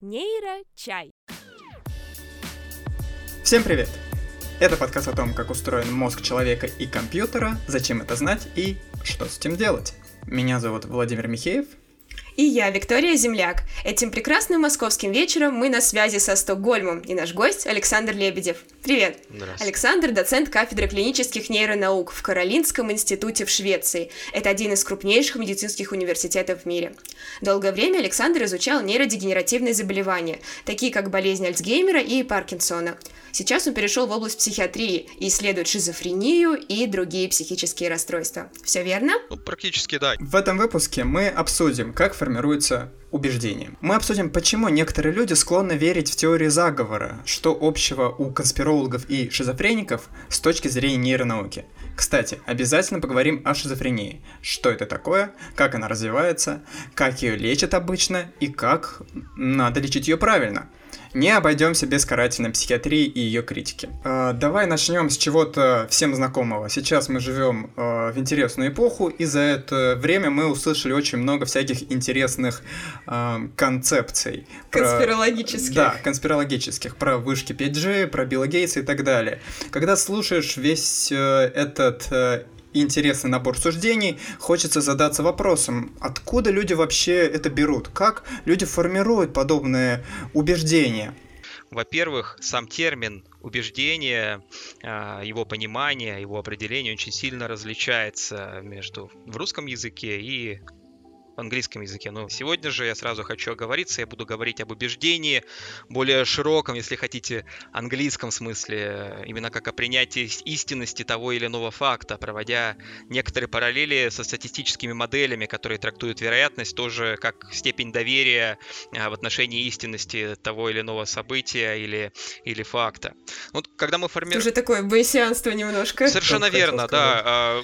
Нейрочай. Всем привет! Это подкаст о том, как устроен мозг человека и компьютера, зачем это знать и что с этим делать. Меня зовут Владимир Михеев, и я, Виктория Земляк. Этим прекрасным московским вечером мы на связи со Стокгольмом, и наш гость Александр Лебедев. Привет! Александр – доцент кафедры клинических нейронаук в Каролинском институте в Швеции. Это один из крупнейших медицинских университетов в мире. Долгое время Александр изучал нейродегенеративные заболевания, такие как болезнь Альцгеймера и Паркинсона. Сейчас он перешел в область психиатрии и исследует шизофрению и другие психические расстройства. Все верно? Ну, практически да. В этом выпуске мы обсудим, как формируется убеждение. Мы обсудим, почему некоторые люди склонны верить в теории заговора, что общего у конспирологов и шизофреников с точки зрения нейронауки. Кстати, обязательно поговорим о шизофрении. Что это такое, как она развивается, как ее лечат обычно и как надо лечить ее правильно не обойдемся без карательной психиатрии и ее критики. Э, давай начнем с чего-то всем знакомого. Сейчас мы живем э, в интересную эпоху, и за это время мы услышали очень много всяких интересных э, концепций. Конспирологических. Про, да, конспирологических. Про вышки 5G, про Билла Гейтса и так далее. Когда слушаешь весь э, этот э, интересный набор суждений, хочется задаться вопросом, откуда люди вообще это берут, как люди формируют подобные убеждения. Во-первых, сам термин убеждение, а, его понимание, его определение очень сильно различается между в русском языке и в английском языке. Но сегодня же я сразу хочу оговориться, я буду говорить об убеждении более широком, если хотите, английском смысле, именно как о принятии истинности того или иного факта, проводя некоторые параллели со статистическими моделями, которые трактуют вероятность тоже как степень доверия а, в отношении истинности того или иного события или, или факта. Вот когда мы формируем... Уже такое боесианство немножко. Совершенно верно, да. А,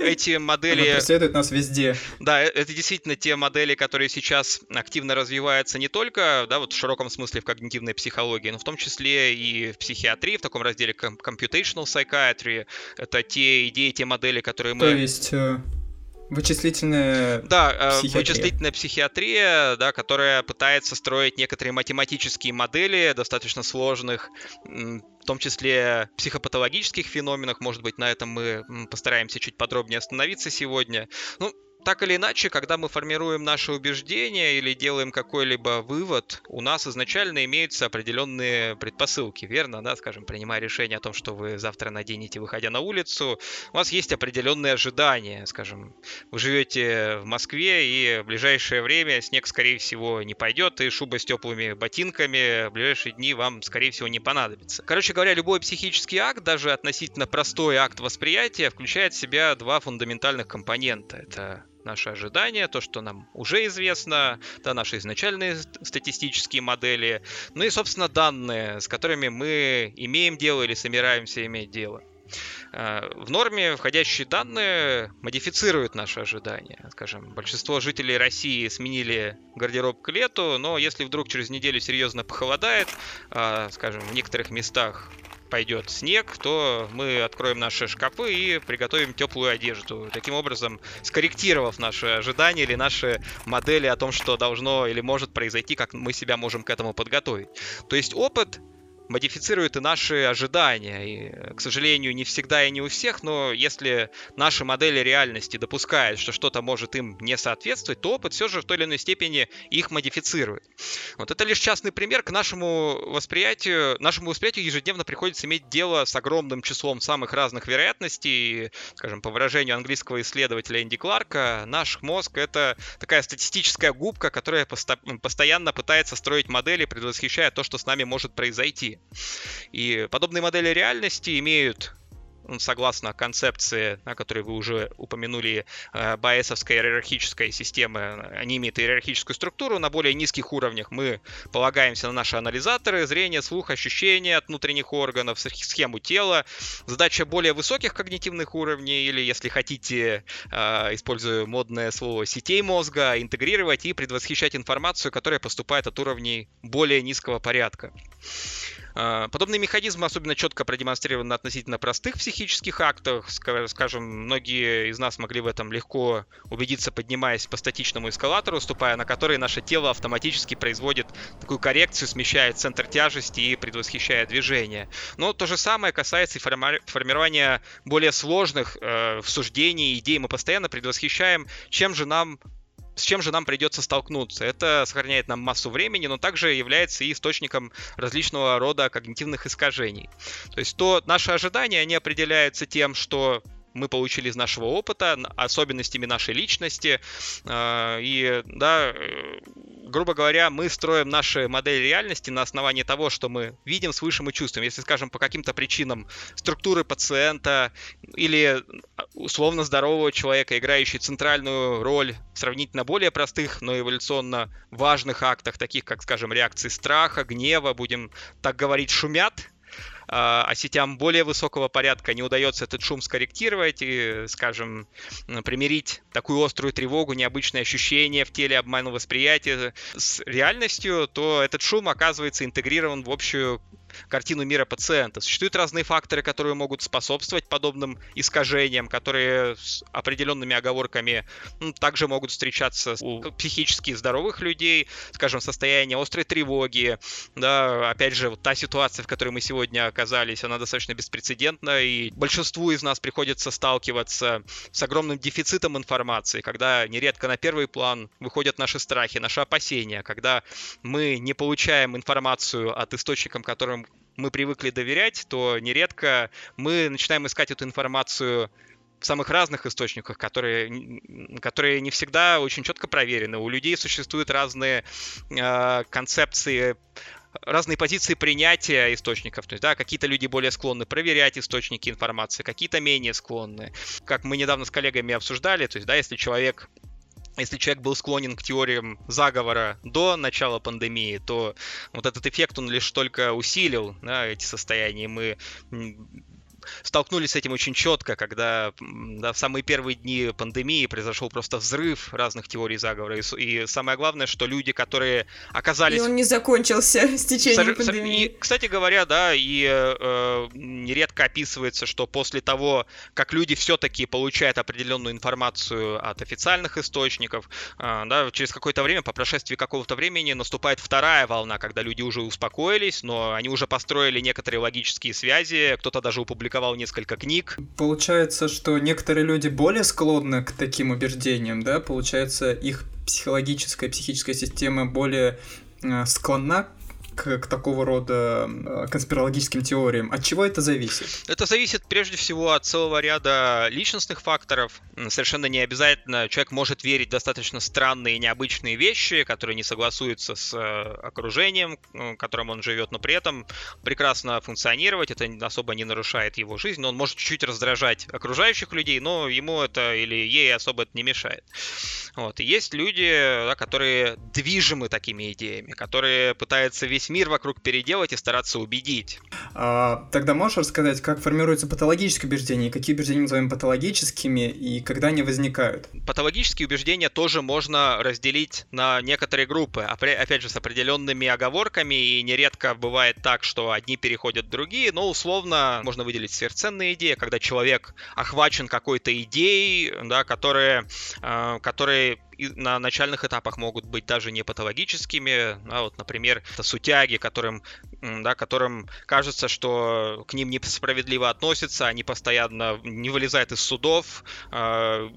эти модели... Она преследует нас везде. Да, э, это действительно действительно те модели, которые сейчас активно развиваются не только да, вот в широком смысле в когнитивной психологии, но в том числе и в психиатрии, в таком разделе computational psychiatry. Это те идеи, те модели, которые мы... То есть э, Вычислительная да, э, психиатрия. вычислительная психиатрия, да, которая пытается строить некоторые математические модели достаточно сложных, в том числе психопатологических феноменах. Может быть, на этом мы постараемся чуть подробнее остановиться сегодня. Ну, так или иначе, когда мы формируем наши убеждения или делаем какой-либо вывод, у нас изначально имеются определенные предпосылки, верно, да, скажем, принимая решение о том, что вы завтра наденете, выходя на улицу, у вас есть определенные ожидания, скажем, вы живете в Москве и в ближайшее время снег, скорее всего, не пойдет, и шуба с теплыми ботинками в ближайшие дни вам, скорее всего, не понадобится. Короче говоря, любой психический акт, даже относительно простой акт восприятия, включает в себя два фундаментальных компонента. Это наши ожидания, то, что нам уже известно, да, наши изначальные статистические модели, ну и, собственно, данные, с которыми мы имеем дело или собираемся иметь дело. Э, в норме входящие данные модифицируют наши ожидания. Скажем, большинство жителей России сменили гардероб к лету, но если вдруг через неделю серьезно похолодает, э, скажем, в некоторых местах пойдет снег, то мы откроем наши шкафы и приготовим теплую одежду. Таким образом, скорректировав наши ожидания или наши модели о том, что должно или может произойти, как мы себя можем к этому подготовить. То есть опыт модифицирует и наши ожидания. И, к сожалению, не всегда и не у всех, но если наши модели реальности допускают, что что-то может им не соответствовать, то опыт все же в той или иной степени их модифицирует. Вот это лишь частный пример. К нашему восприятию, нашему восприятию ежедневно приходится иметь дело с огромным числом самых разных вероятностей. Скажем, по выражению английского исследователя Энди Кларка, наш мозг — это такая статистическая губка, которая постоянно пытается строить модели, предвосхищая то, что с нами может произойти. И подобные модели реальности имеют ну, согласно концепции, о которой вы уже упомянули, э, байесовской иерархической системы, они имеют иерархическую структуру. На более низких уровнях мы полагаемся на наши анализаторы, зрение, слух, ощущения от внутренних органов, схему тела. Задача более высоких когнитивных уровней, или, если хотите, э, используя модное слово сетей мозга, интегрировать и предвосхищать информацию, которая поступает от уровней более низкого порядка. А, подобные механизмы особенно четко продемонстрированы относительно простых психических актов. Скажем, многие из нас могли в этом легко убедиться, поднимаясь по статичному эскалатору, ступая на который наше тело автоматически производит такую коррекцию, смещает центр тяжести и предвосхищает движение. Но то же самое касается и формирования более сложных э, суждений, идей. Мы постоянно предвосхищаем, чем же нам с чем же нам придется столкнуться. Это сохраняет нам массу времени, но также является и источником различного рода когнитивных искажений. То есть то наши ожидания, они определяются тем, что мы получили из нашего опыта, особенностями нашей личности. А, и, да, э, грубо говоря, мы строим наши модели реальности на основании того, что мы видим, слышим и чувствуем. Если, скажем, по каким-то причинам структуры пациента или а, условно здорового человека, играющий центральную роль сравнительно более простых, но эволюционно важных актах, таких как, скажем, реакции страха, гнева, будем так говорить, шумят, а, а сетям более высокого порядка не удается этот шум скорректировать и, скажем, примирить такую острую тревогу, необычные ощущения в теле, обман восприятия с реальностью, то этот шум оказывается интегрирован в общую картину мира пациента. Существуют разные факторы, которые могут способствовать подобным искажениям, которые с определенными оговорками ну, также могут встречаться у психически здоровых людей, скажем, состояние острой тревоги. Да, опять же, вот та ситуация, в которой мы сегодня оказались, она достаточно беспрецедентна, и большинству из нас приходится сталкиваться с огромным дефицитом информации, когда нередко на первый план выходят наши страхи, наши опасения, когда мы не получаем информацию от источников, которым мы привыкли доверять, то нередко мы начинаем искать эту информацию в самых разных источниках, которые, которые не всегда очень четко проверены. У людей существуют разные э, концепции разные позиции принятия источников. То есть, да, какие-то люди более склонны проверять источники информации, какие-то менее склонны. Как мы недавно с коллегами обсуждали, то есть, да, если человек если человек был склонен к теориям заговора до начала пандемии, то вот этот эффект он лишь только усилил да, эти состояния. Мы столкнулись с этим очень четко, когда да, в самые первые дни пандемии произошел просто взрыв разных теорий заговора. И, и самое главное, что люди, которые оказались... И он не закончился с течением Сор... пандемии. И, кстати говоря, да, и э, нередко описывается, что после того, как люди все-таки получают определенную информацию от официальных источников, э, да, через какое-то время, по прошествии какого-то времени, наступает вторая волна, когда люди уже успокоились, но они уже построили некоторые логические связи, кто-то даже опубликовал опубликовал несколько книг. Получается, что некоторые люди более склонны к таким убеждениям, да? Получается, их психологическая, психическая система более э, склонна к, к такого рода э, конспирологическим теориям. От чего это зависит? Это зависит прежде всего от целого ряда личностных факторов. Совершенно не обязательно человек может верить в достаточно странные и необычные вещи, которые не согласуются с э, окружением, в котором он живет, но при этом прекрасно функционировать. Это особо не нарушает его жизнь, но он может чуть-чуть раздражать окружающих людей, но ему это или ей особо это не мешает. Вот. И есть люди, да, которые движимы такими идеями, которые пытаются весь мир вокруг переделать и стараться убедить. А, тогда можешь рассказать, как формируется патологическое убеждение, какие убеждения мы называем патологическими и когда они возникают? Патологические убеждения тоже можно разделить на некоторые группы, опять же, с определенными оговорками, и нередко бывает так, что одни переходят в другие, но условно можно выделить сверхценные идеи, когда человек охвачен какой-то идеей, да, которые, э, которые на начальных этапах могут быть даже не патологическими. А вот, например, это сутяги, которым, да, которым кажется, что к ним несправедливо относятся, они постоянно не вылезают из судов, а,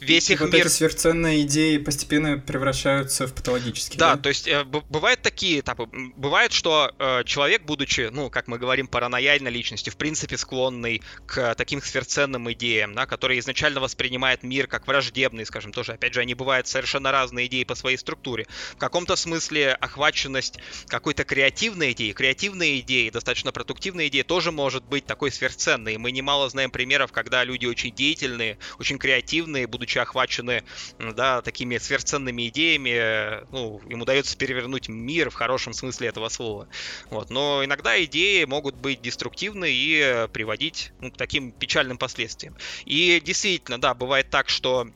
весь их вот мир... эти сверхценные идеи постепенно превращаются в патологические. Да, да? то есть э, бывают такие этапы. Бывает, что э, человек, будучи, ну, как мы говорим, паранояльной личностью, в принципе, склонный к таким сверхценным идеям, да, который изначально воспринимает мир как враждебный, скажем, тоже, опять же, они бывают совершенно разные идеи по своей структуре. В каком-то смысле охваченность какой-то креативной идеи, креативные идеи, достаточно продуктивные идеи тоже может быть такой сверхценной. Мы немало знаем примеров, когда люди очень деятельные, очень креативные, будучи охвачены да, такими сверхценными идеями, ну, им удается перевернуть мир в хорошем смысле этого слова. Вот. Но иногда идеи могут быть деструктивны и приводить ну, к таким печальным последствиям. И действительно, да, бывает так, что э,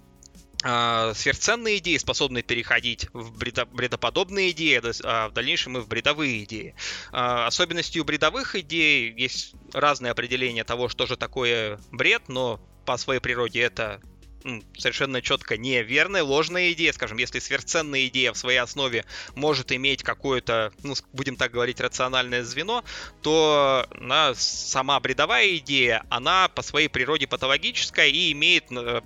сверхценные идеи, способные переходить в бредо, бредоподобные идеи, а в дальнейшем и в бредовые идеи. Э, особенностью бредовых идей есть разные определения того, что же такое бред, но по своей природе это совершенно четко неверная, ложная идея. Скажем, если сверхценная идея в своей основе может иметь какое-то, ну, будем так говорить, рациональное звено, то на, сама бредовая идея, она по своей природе патологическая и имеет э,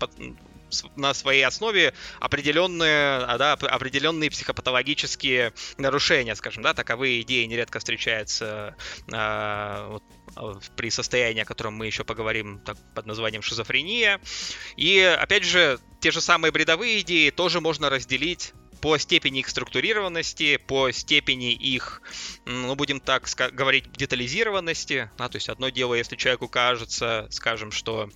на своей основе определенные, а, да, определенные психопатологические нарушения, скажем, да, таковые идеи нередко встречаются а, вот, а, при состоянии, о котором мы еще поговорим так, под названием шизофрения. И, опять же, те же самые бредовые идеи тоже можно разделить по степени их структурированности, по степени их, ну, будем так говорить, детализированности. Да, то есть одно дело, если человеку кажется, скажем, что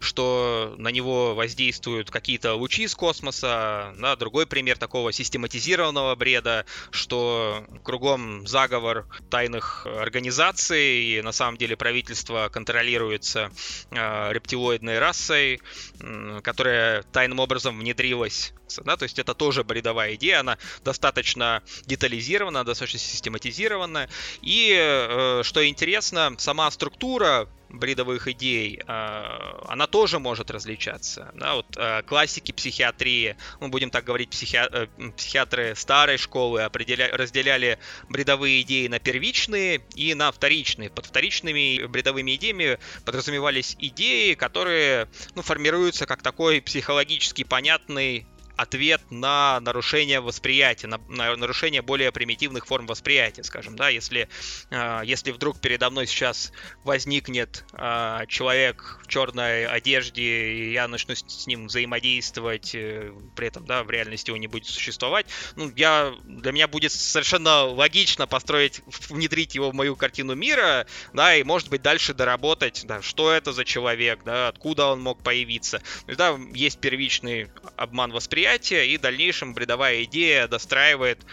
что на него воздействуют какие-то лучи из космоса. Да, другой пример такого систематизированного бреда, что кругом заговор тайных организаций, и на самом деле правительство контролируется э, рептилоидной расой, э, которая тайным образом внедрилась. Да, то есть это тоже бредовая идея, она достаточно детализирована, достаточно систематизирована. И, э, что интересно, сама структура бредовых идей, а, она тоже может различаться. Да, вот а, классики психиатрии, мы будем так говорить, психи... Э, психиатры старой школы определя... разделяли бредовые идеи на первичные и на вторичные. Под вторичными бредовыми идеями подразумевались идеи, которые ну, формируются как такой психологически понятный ответ на нарушение восприятия, на, на нарушение более примитивных форм восприятия, скажем, да, если, э, если вдруг передо мной сейчас возникнет э, человек в черной одежде, и я начну с, с ним взаимодействовать, э, при этом, да, в реальности он не будет существовать, ну, я, для меня будет совершенно логично построить, внедрить его в мою картину мира, да, и, может быть, дальше доработать, да, что это за человек, да, откуда он мог появиться. Да, есть первичный обман восприятия, восприятия, и в дальнейшем бредовая идея достраивает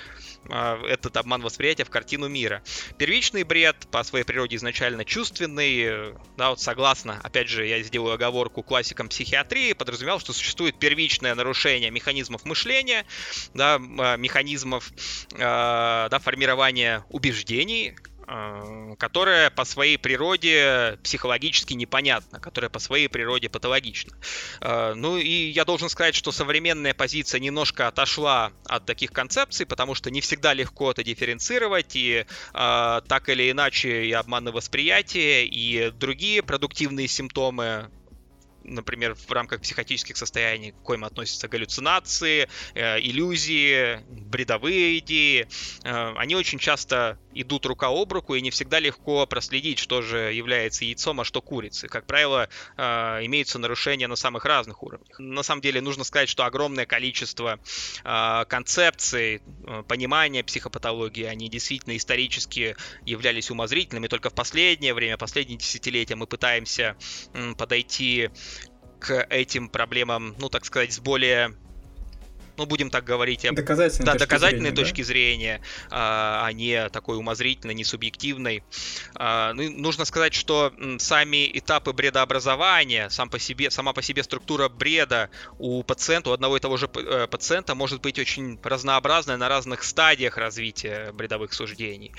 а, этот обман восприятия в картину мира. Первичный бред по своей природе изначально чувственный, да, вот согласно, опять же, я сделаю оговорку классикам психиатрии, подразумевал, что существует первичное нарушение механизмов мышления, да, а, механизмов э, да, формирования убеждений, которая по своей природе психологически непонятна, которая по своей природе патологична. Э, ну и я должен сказать, что современная позиция немножко отошла от таких концепций, потому что не всегда легко это дифференцировать, и э, так или иначе и обманы восприятия, и другие продуктивные симптомы например, в рамках психотических состояний, к коим относятся галлюцинации, э, иллюзии, бредовые идеи, э, они очень часто идут рука об руку, и не всегда легко проследить, что же является яйцом, а что курицей. Как правило, э, имеются нарушения на самых разных уровнях. На самом деле нужно сказать, что огромное количество э, концепций, э, понимания психопатологии, они действительно исторически являлись умозрительными. Только в последнее время, последние десятилетия мы пытаемся подойти к этим проблемам, ну, так сказать, с более ну, будем так говорить, доказательной, да, точки доказательной зрения, точки да? зрения, а, а не такой умозрительной, не субъективной. А, ну, нужно сказать, что сами этапы бредообразования, сам по себе, сама по себе структура бреда у пациента, у одного и того же э, пациента может быть очень разнообразная на разных стадиях развития бредовых суждений.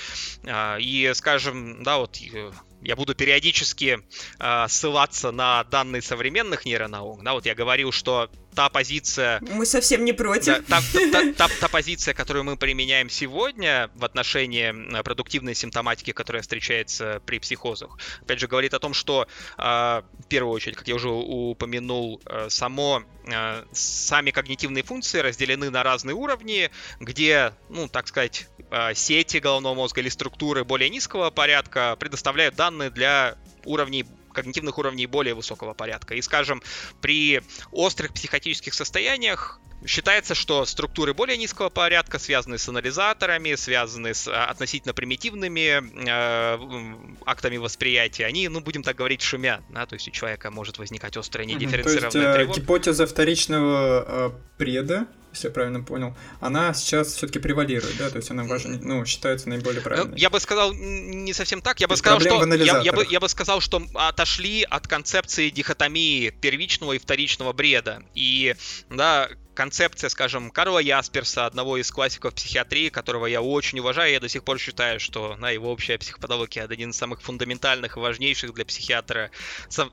А, и, скажем, да, вот э, я буду периодически э, ссылаться на данные современных нейронаук. Да, вот я говорил, что та позиция... Мы совсем не против. Да, та, та, та, та позиция, которую мы применяем сегодня в отношении продуктивной симптоматики, которая встречается при психозах, опять же, говорит о том, что э, в первую очередь, как я уже упомянул, э, само, э, сами когнитивные функции разделены на разные уровни, где, ну, так сказать, э, сети головного мозга или структуры более низкого порядка предоставляют данные для уровней когнитивных уровней более высокого порядка. И, скажем, при острых психотических состояниях Считается, что структуры более низкого порядка, связанные с анализаторами, связанные с а, относительно примитивными э, актами восприятия, они, ну, будем так говорить, шумят. Да? То есть у человека может возникать острая недифференцированная То есть, э, гипотеза вторичного э, преда если я правильно понял, она сейчас все-таки превалирует, да, то есть она важна, ну, считается наиболее ну, правильной. Ну, я бы сказал не совсем так, я бы сказал, что я, я, бы, я бы сказал, что отошли от концепции дихотомии первичного и вторичного бреда. И, да, концепция, скажем, Карла Ясперса, одного из классиков психиатрии, которого я очень уважаю, я до сих пор считаю, что на его общая психопатология один из самых фундаментальных и важнейших для психиатра,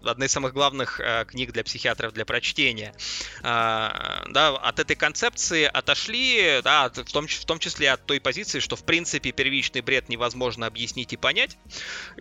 одна из самых главных э, книг для психиатров для прочтения. Э, да, от этой концепции отошли, да, в том, в том числе от той позиции, что в принципе первичный бред невозможно объяснить и понять.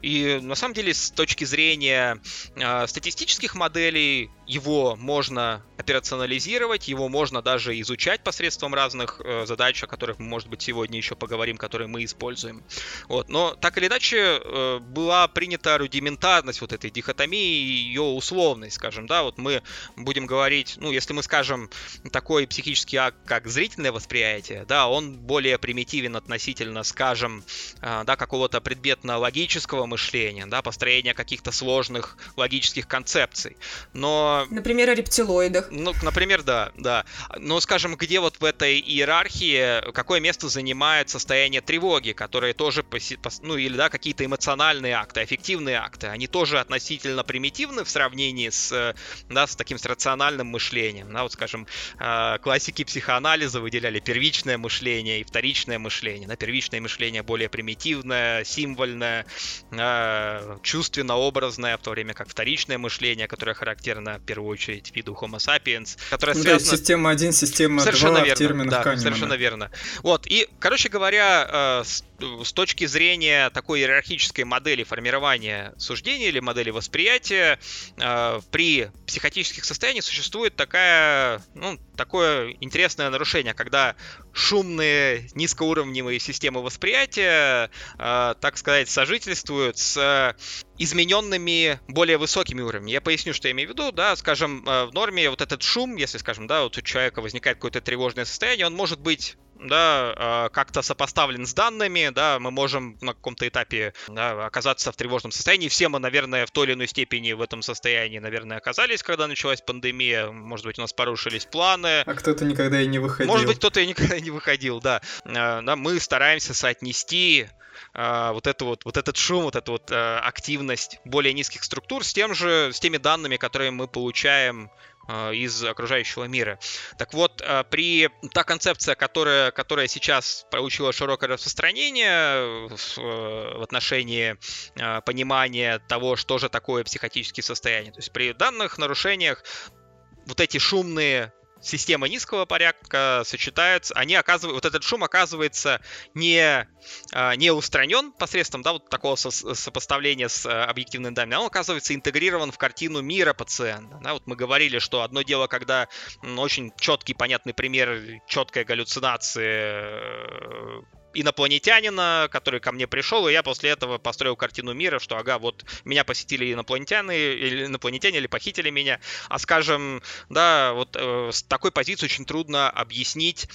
И на самом деле с точки зрения э, статистических моделей его можно операционализировать, его можно даже изучать посредством разных э, задач, о которых мы, может быть, сегодня еще поговорим, которые мы используем. Вот. Но так или иначе э, была принята рудиментарность вот этой дихотомии и ее условность, скажем, да, вот мы будем говорить, ну, если мы скажем такой психический акт, как зрительное восприятие, да, он более примитивен относительно, скажем, э, да, какого-то предметно-логического мышления, да, построения каких-то сложных логических концепций. Но Например, о рептилоидах. Ну, например, да, да. Но, скажем, где вот в этой иерархии, какое место занимает состояние тревоги, которые тоже, ну, или, да, какие-то эмоциональные акты, аффективные акты, они тоже относительно примитивны в сравнении с, да, с таким с рациональным мышлением. Да, вот, скажем, а, классики психоанализа выделяли первичное мышление и вторичное мышление. Да, первичное мышление более примитивное, символьное, а, чувственно-образное, в то время как вторичное мышление, которое характерно в первую очередь виду Homo sapiens, которая ну, связана... Да, система 1, система совершенно 2 верно, в терминах да, Канемана. Совершенно верно. Вот, и, короче говоря, э, с, с точки зрения такой иерархической модели формирования суждения или модели восприятия, э, при психотических состояниях существует такая, ну, такое интересное нарушение, когда шумные, низкоуровневые системы восприятия, э, так сказать, сожительствуют с измененными более высокими уровнями. Я поясню, что я имею в виду, да, скажем, э, в норме вот этот шум, если, скажем, да, вот у человека возникает какое-то тревожное состояние, он может быть да, а, как-то сопоставлен с данными, да, мы можем на каком-то этапе да, оказаться в тревожном состоянии. Все мы, наверное, в той или иной степени в этом состоянии, наверное, оказались, когда началась пандемия. Может быть, у нас порушились планы. А кто-то никогда и не выходил. Может быть, кто-то и никогда не выходил, да. А, да мы стараемся соотнести а, вот, эту вот, вот этот шум, вот эту вот активность более низких структур с тем же, с теми данными, которые мы получаем из окружающего мира. Так вот, э, при та концепция, которая, которая сейчас получила широкое распространение в, э, в отношении понимания того, что же такое психотические состояния. То есть при данных нарушениях вот эти шумные система низкого порядка сочетаются, они оказывают, вот этот шум оказывается не, а, не устранен посредством да, вот такого со сопоставления с а, объективными данными, а он оказывается интегрирован в картину мира пациента. Да, вот мы говорили, что одно дело, когда очень четкий, понятный пример, четкая галлюцинация инопланетянина, который ко мне пришел, и я после этого построил картину мира, что, ага, вот меня посетили инопланетяне, или инопланетяне, или похитили меня. А скажем, да, вот э, с такой позиции очень трудно объяснить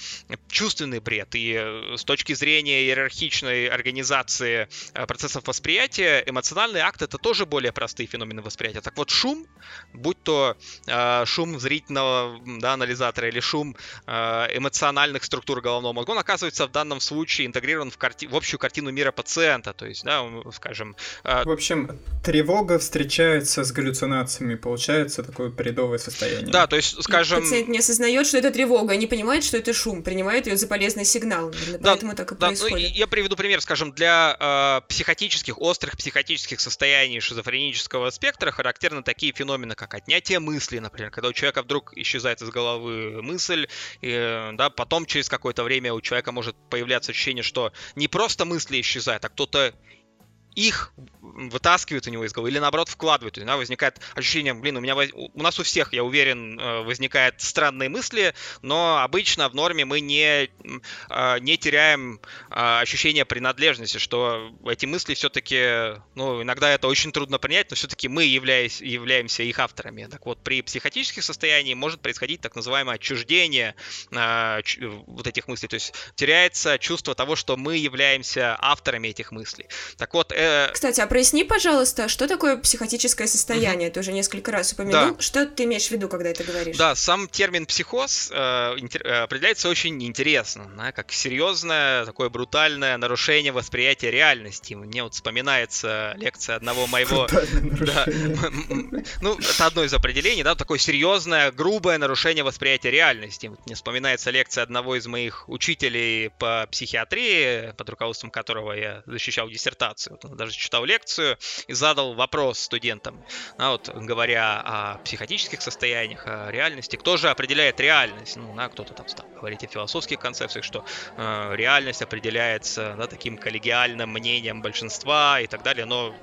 чувственный бред. И э, с точки зрения иерархичной организации э, процессов восприятия, эмоциональный акт это тоже более простые феномены восприятия. Так вот, шум, будь то э, шум зрительного да, анализатора или шум э, эмоциональных структур головного мозга, он оказывается в данном случае интегрирован в, карти... в общую картину мира пациента, то есть, да, скажем... Э... В общем, тревога встречается с галлюцинациями, получается такое передовое состояние. Да, то есть, скажем... Пациент не осознает, что это тревога, не понимает, что это шум, принимает ее за полезный сигнал, да, поэтому так и да, ну, происходит. Ну, я приведу пример, скажем, для э, психотических, острых психотических состояний шизофренического спектра характерны такие феномены, как отнятие мысли, например, когда у человека вдруг исчезает из головы мысль, и, да, потом через какое-то время у человека может появляться ощущение что не просто мысли исчезают, а кто-то их вытаскивают у него из головы или наоборот вкладывают. То есть, возникает ощущение, блин, у меня у нас у всех, я уверен, э, возникают странные мысли, но обычно в норме мы не, а, не теряем а, ощущение принадлежности, что эти мысли все-таки, ну, иногда это очень трудно принять, но все-таки мы являясь, являемся их авторами. Так вот, при психотических состояниях может происходить так называемое отчуждение вот этих мыслей, то есть теряется чувство того, что мы являемся авторами этих мыслей. Так вот, Э... Кстати, а проясни, пожалуйста, что такое психотическое состояние? Угу. Ты уже несколько раз упомянул. Да. Что ты имеешь в виду, когда это говоришь? Да, сам термин психоз э. Э, определяется очень интересно, да, как серьезное, такое брутальное нарушение восприятия реальности. Мне вот вспоминается лекция одного моего... Да, ну, это одно из определений, да, такое серьезное, грубое нарушение восприятия реальности. Мне вспоминается лекция одного из моих учителей по психиатрии, под руководством которого я защищал диссертацию. Вот он даже читал лекцию и задал вопрос студентам, а вот, говоря о психотических состояниях, о реальности, кто же определяет реальность? Ну, да, кто-то там стал говорить о философских концепциях, что э, реальность определяется да, таким коллегиальным мнением большинства и так далее, но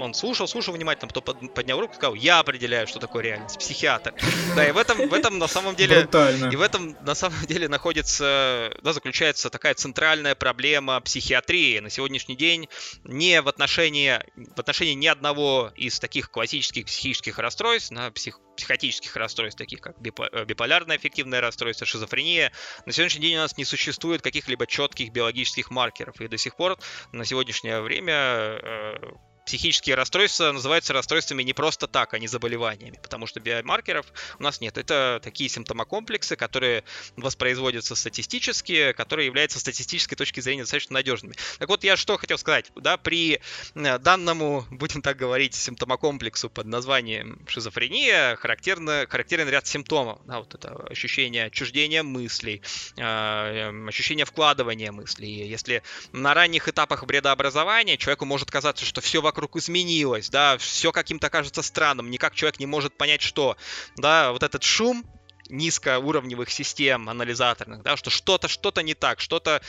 он слушал, слушал внимательно, потом поднял руку и сказал, я определяю, что такое реальность, психиатр. Да, и в этом, в этом на самом деле... Брутально. И в этом на самом деле находится, да, заключается такая центральная проблема психиатрии. На сегодняшний день не в отношении, в отношении ни одного из таких классических психических расстройств, на псих, психотических расстройств, таких как э, биполярное эффективное расстройство, шизофрения, на сегодняшний день у нас не существует каких-либо четких биологических маркеров. И до сих пор на сегодняшнее время э, психические расстройства называются расстройствами не просто так, а не заболеваниями, потому что биомаркеров у нас нет. Это такие симптомокомплексы, которые воспроизводятся статистически, которые являются с статистической точки зрения достаточно надежными. Так вот, я что хотел сказать. Да, при э, данному, будем так говорить, симптомокомплексу под названием шизофрения характерно, характерен ряд симптомов. Да, вот это ощущение отчуждения мыслей, э, эм, ощущение вкладывания мыслей. Если на ранних этапах бредообразования человеку может казаться, что все вокруг вокруг изменилось, да, все каким-то кажется странным, никак человек не может понять, что, да, вот этот шум низкоуровневых систем анализаторных, да, что что-то, что-то не так, что-то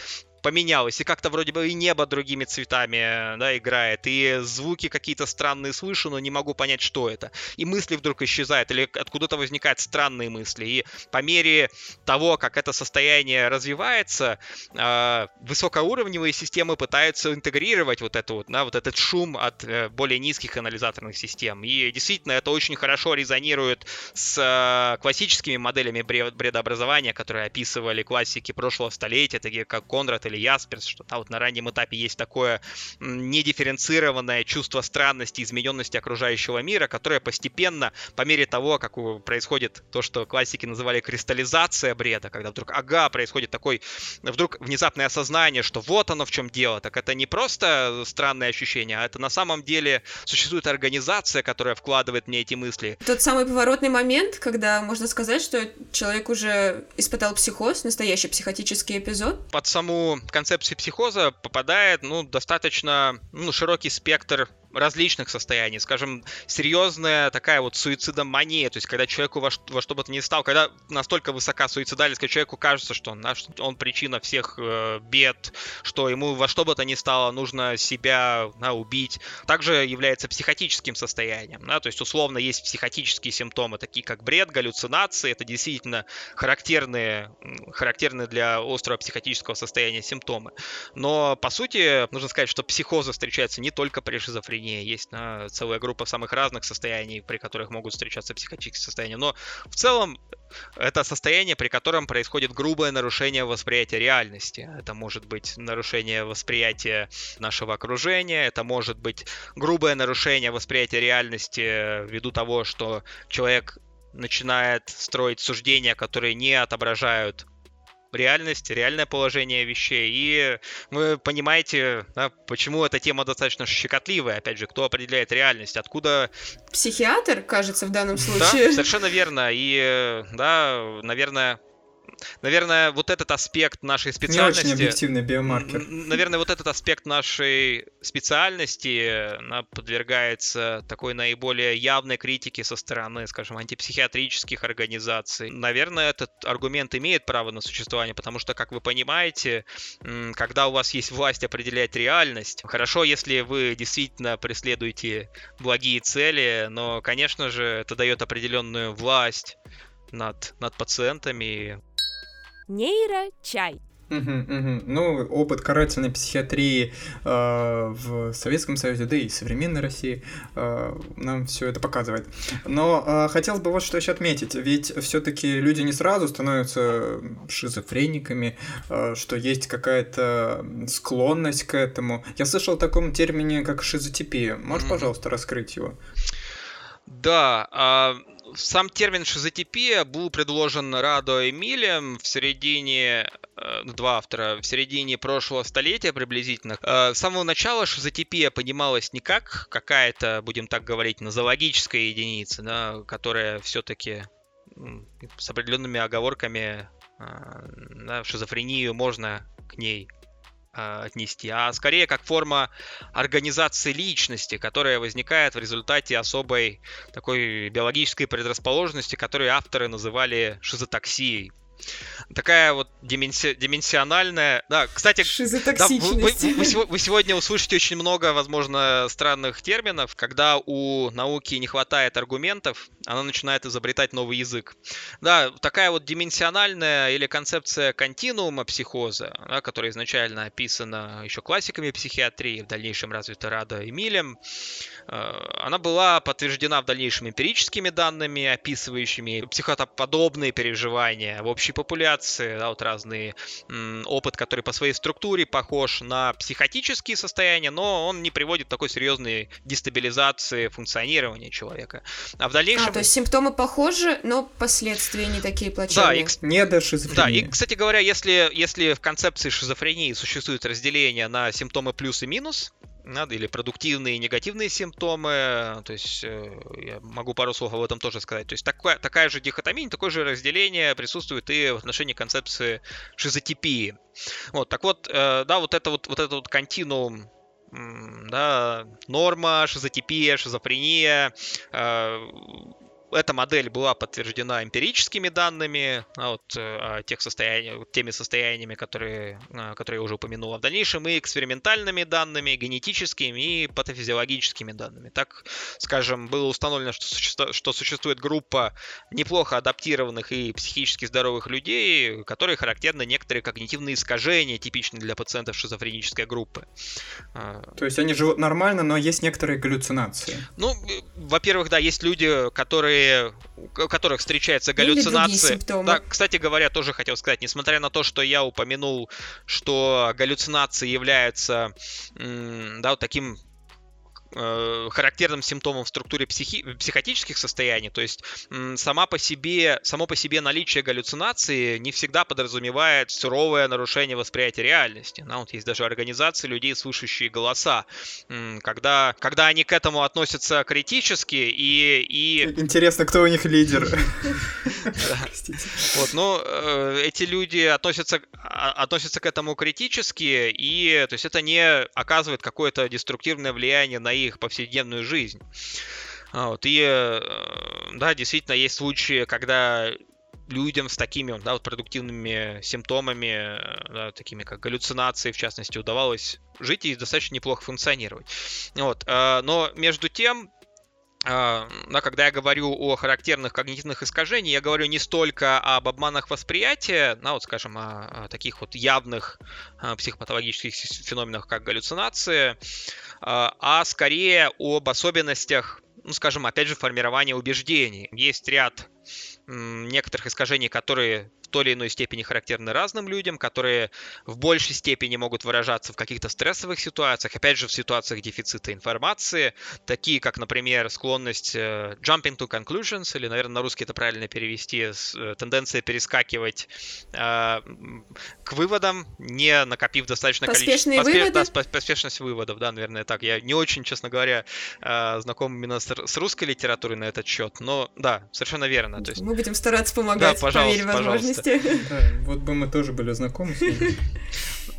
поменялось, и как-то вроде бы и небо другими цветами, да, играет, и звуки какие-то странные слышу, но не могу понять, что это. И мысли вдруг исчезают, или откуда-то возникают странные мысли. И по мере того, как это состояние развивается, э, высокоуровневые системы пытаются интегрировать вот, эту, вот, да, вот этот шум от э, более низких анализаторных систем. И действительно, это очень хорошо резонирует с э, классическими моделями бредообразования, которые описывали классики прошлого столетия, такие как Конрад или или Ясперс, что да, вот на раннем этапе есть такое недифференцированное чувство странности, измененности окружающего мира, которое постепенно, по мере того, как происходит то, что классики называли кристаллизация бреда, когда вдруг, ага, происходит такой, вдруг внезапное осознание, что вот оно в чем дело, так это не просто странное ощущение, а это на самом деле существует организация, которая вкладывает мне эти мысли. Тот самый поворотный момент, когда можно сказать, что человек уже испытал психоз, настоящий психотический эпизод. Под саму концепции психоза попадает ну, достаточно ну, широкий спектр различных состояний. Скажем, серьезная такая вот суицидомания, то есть когда человеку во, во что бы то ни стало, когда настолько высока суицидальность, когда человеку кажется, что он, он причина всех э, бед, что ему во что бы то ни стало нужно себя да, убить, также является психотическим состоянием. Да, то есть условно есть психотические симптомы, такие как бред, галлюцинации, это действительно характерные, характерные для острого психотического состояния симптомы. Но по сути нужно сказать, что психозы встречаются не только при шизофрении, шизофрения, есть на целая группа самых разных состояний, при которых могут встречаться психотические состояния. Но в целом это состояние, при котором происходит грубое нарушение восприятия реальности. Это может быть нарушение восприятия нашего окружения, это может быть грубое нарушение восприятия реальности ввиду того, что человек начинает строить суждения, которые не отображают реальность, реальное положение вещей. И вы понимаете, да, почему эта тема достаточно щекотливая. Опять же, кто определяет реальность, откуда... Психиатр, кажется, в данном случае. Да, совершенно верно. И, да, наверное, наверное, вот этот аспект нашей специальности... Не очень объективный биомаркер. Наверное, вот этот аспект нашей специальности подвергается такой наиболее явной критике со стороны, скажем, антипсихиатрических организаций. Наверное, этот аргумент имеет право на существование, потому что, как вы понимаете, когда у вас есть власть определять реальность, хорошо, если вы действительно преследуете благие цели, но, конечно же, это дает определенную власть над, над пациентами. Нейрочай. Угу, угу. Ну, опыт карательной психиатрии э, в Советском Союзе, да и современной России э, нам все это показывает. Но э, хотелось бы вот что еще отметить, ведь все-таки люди не сразу становятся шизофрениками, э, что есть какая-то склонность к этому. Я слышал о таком термине, как шизотипия. Можешь, пожалуйста, раскрыть его? Да, а сам термин шизотипия был предложен Радо Эмилем в середине э, два автора в середине прошлого столетия приблизительно. Э, с самого начала шизотипия понималась не как какая-то, будем так говорить, нозологическая единица, да, которая все-таки с определенными оговорками э, да, шизофрению можно к ней отнести, а скорее как форма организации личности, которая возникает в результате особой такой биологической предрасположенности, которую авторы называли шизотоксией такая вот дименси... дименсиональная. Да, кстати, да, вы, вы, вы, вы сегодня услышите очень много, возможно, странных терминов. Когда у науки не хватает аргументов, она начинает изобретать новый язык. Да, такая вот дименсиональная или концепция континуума психоза, да, которая изначально описана еще классиками психиатрии, в дальнейшем развита Рада Эмилем, э, она была подтверждена в дальнейшем эмпирическими данными, описывающими психотоподобные переживания в общей популяции, да, вот разные м, опыт, который по своей структуре похож на психотические состояния, но он не приводит к такой серьезной дестабилизации функционирования человека. А в дальнейшем... А, то есть симптомы похожи, но последствия не такие плачевные. Да, и, не до шизофрении. Да, и, кстати говоря, если, если в концепции шизофрении существует разделение на симптомы плюс и минус, надо, или продуктивные и негативные симптомы. То есть э, я могу пару слов об этом тоже сказать. То есть такая, такая же дихотомия, такое же разделение присутствует и в отношении концепции шизотипии. Вот, так вот, э, да, вот это вот, вот это вот континуум да, норма, шизотипия, шизофрения, э, эта модель была подтверждена эмпирическими данными, а вот, э, тех состояниях, теми состояниями, которые, э, которые я уже упомянул, а в дальнейшем и экспериментальными данными, генетическими и патофизиологическими данными. Так, скажем, было установлено, что, суще... что существует группа неплохо адаптированных и психически здоровых людей, которые характерны некоторые когнитивные искажения, типичные для пациентов шизофренической группы. А, То есть они живут нормально, но есть некоторые галлюцинации? Ну, во-первых, да, есть люди, которые у которых встречаются галлюцинации. Да, кстати говоря, тоже хотел сказать, несмотря на то, что я упомянул, что галлюцинации являются да, вот таким характерным симптомом в структуре психи- психотических состояний. То есть сама по себе, само по себе наличие галлюцинации не всегда подразумевает суровое нарушение восприятия реальности. Да, вот есть даже организации людей, слышащие голоса. Когда, когда они к этому относятся критически и... и... Интересно, кто у них лидер. Вот, но э, эти люди относятся, а, относятся к этому критически, и то есть это не оказывает какое-то деструктивное влияние на их их повседневную жизнь. А вот, и э, да, действительно есть случаи, когда людям с такими да, вот продуктивными симптомами, да, такими как галлюцинации, в частности, удавалось жить и достаточно неплохо функционировать. Вот. Э, но между тем, да, когда я говорю о характерных когнитивных искажениях, я говорю не столько об обманах восприятия, да, вот скажем, о, о таких вот явных а, психопатологических феноменах, как галлюцинации, а, а скорее об особенностях, ну, скажем, опять же, формирования убеждений. Есть ряд некоторых искажений, которые той или иной степени характерны разным людям, которые в большей степени могут выражаться в каких-то стрессовых ситуациях, опять же, в ситуациях дефицита информации, такие как, например, склонность uh, jumping to conclusions, или, наверное, на русский это правильно перевести, uh, тенденция перескакивать uh, к выводам, не накопив достаточно количество... Поспе... Да, поспешность выводов, да, наверное, так. Я не очень, честно говоря, знаком именно с, русской литературой на этот счет, но да, совершенно верно. То есть... Мы будем стараться помогать да, пожалуйста, по Да, вот бы мы тоже были знакомы с ним.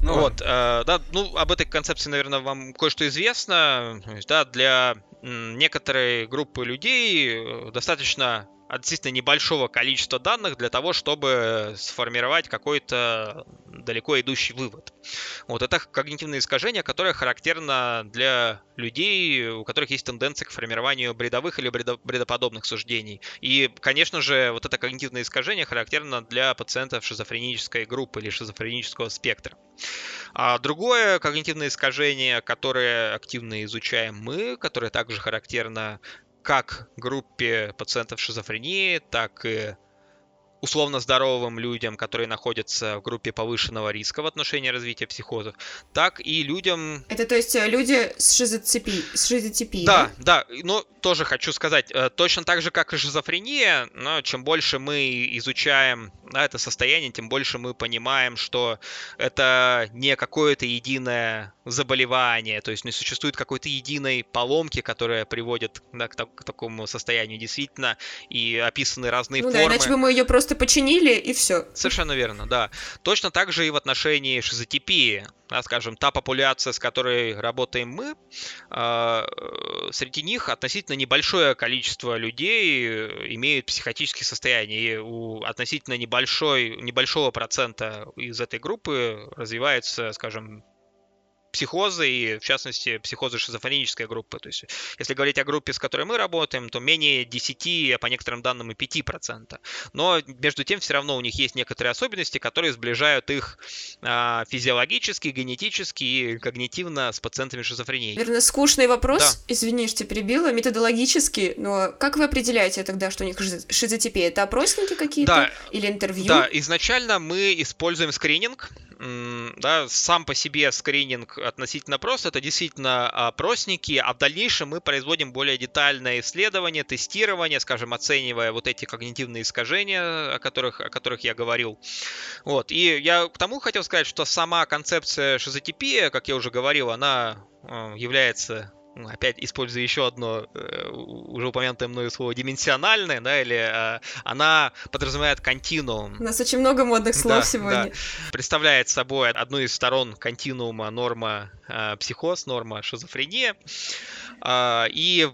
Ну, вот, э, да, ну, об этой концепции, наверное, вам кое-что известно. То есть, да, для некоторой группы людей э, достаточно относительно небольшого количества данных для того, чтобы сформировать какой-то далеко идущий вывод. Вот это когнитивное искажение, которое характерно для людей, у которых есть тенденция к формированию бредовых или бредоподобных суждений. И, конечно же, вот это когнитивное искажение характерно для пациентов шизофренической группы или шизофренического спектра. А другое когнитивное искажение, которое активно изучаем мы, которое также характерно как группе пациентов шизофрении, так и условно здоровым людям, которые находятся в группе повышенного риска в отношении развития психозов, так и людям... Это то есть э, люди с, шизотипией? Да, да, да, но тоже хочу сказать, э, точно так же, как и шизофрения, но чем больше мы изучаем да, это состояние, тем больше мы понимаем, что это не какое-то единое заболевание, то есть не существует какой-то единой поломки, которая приводит да, к, к такому состоянию действительно, и описаны разные ну, формы. Да, иначе бы мы ее просто починили, и все. Совершенно верно, да. Точно так же и в отношении шизотипии да, скажем, та популяция, с которой работаем мы, а, э, среди них относительно небольшое количество людей имеют психотические состояния. И у относительно небольшой, небольшого процента из этой группы развивается, скажем, психозы, и в частности психозы шизофренической группы. То есть, если говорить о группе, с которой мы работаем, то менее 10, а по некоторым данным и 5%. Но между тем все равно у них есть некоторые особенности, которые сближают их а, физиологически, генетически и когнитивно с пациентами шизофрении. Наверное, скучный вопрос, да. извини, что перебила, методологически, но как вы определяете тогда, что у них шизотипия? Это опросники какие-то да. или интервью? Да, изначально мы используем скрининг, да, сам по себе скрининг относительно прост, это действительно опросники, а в дальнейшем мы производим более детальное исследование, тестирование, скажем, оценивая вот эти когнитивные искажения, о которых, о которых я говорил. Вот. И я к тому хотел сказать, что сама концепция шизотипии, как я уже говорил, она э, является опять используя еще одно э, уже упомянутое мною слово дименсиональное, да, или э, она подразумевает континуум. У нас очень много модных слов да, сегодня. Да. Представляет собой одну из сторон континуума норма э, психоз, норма шизофрения. Э, и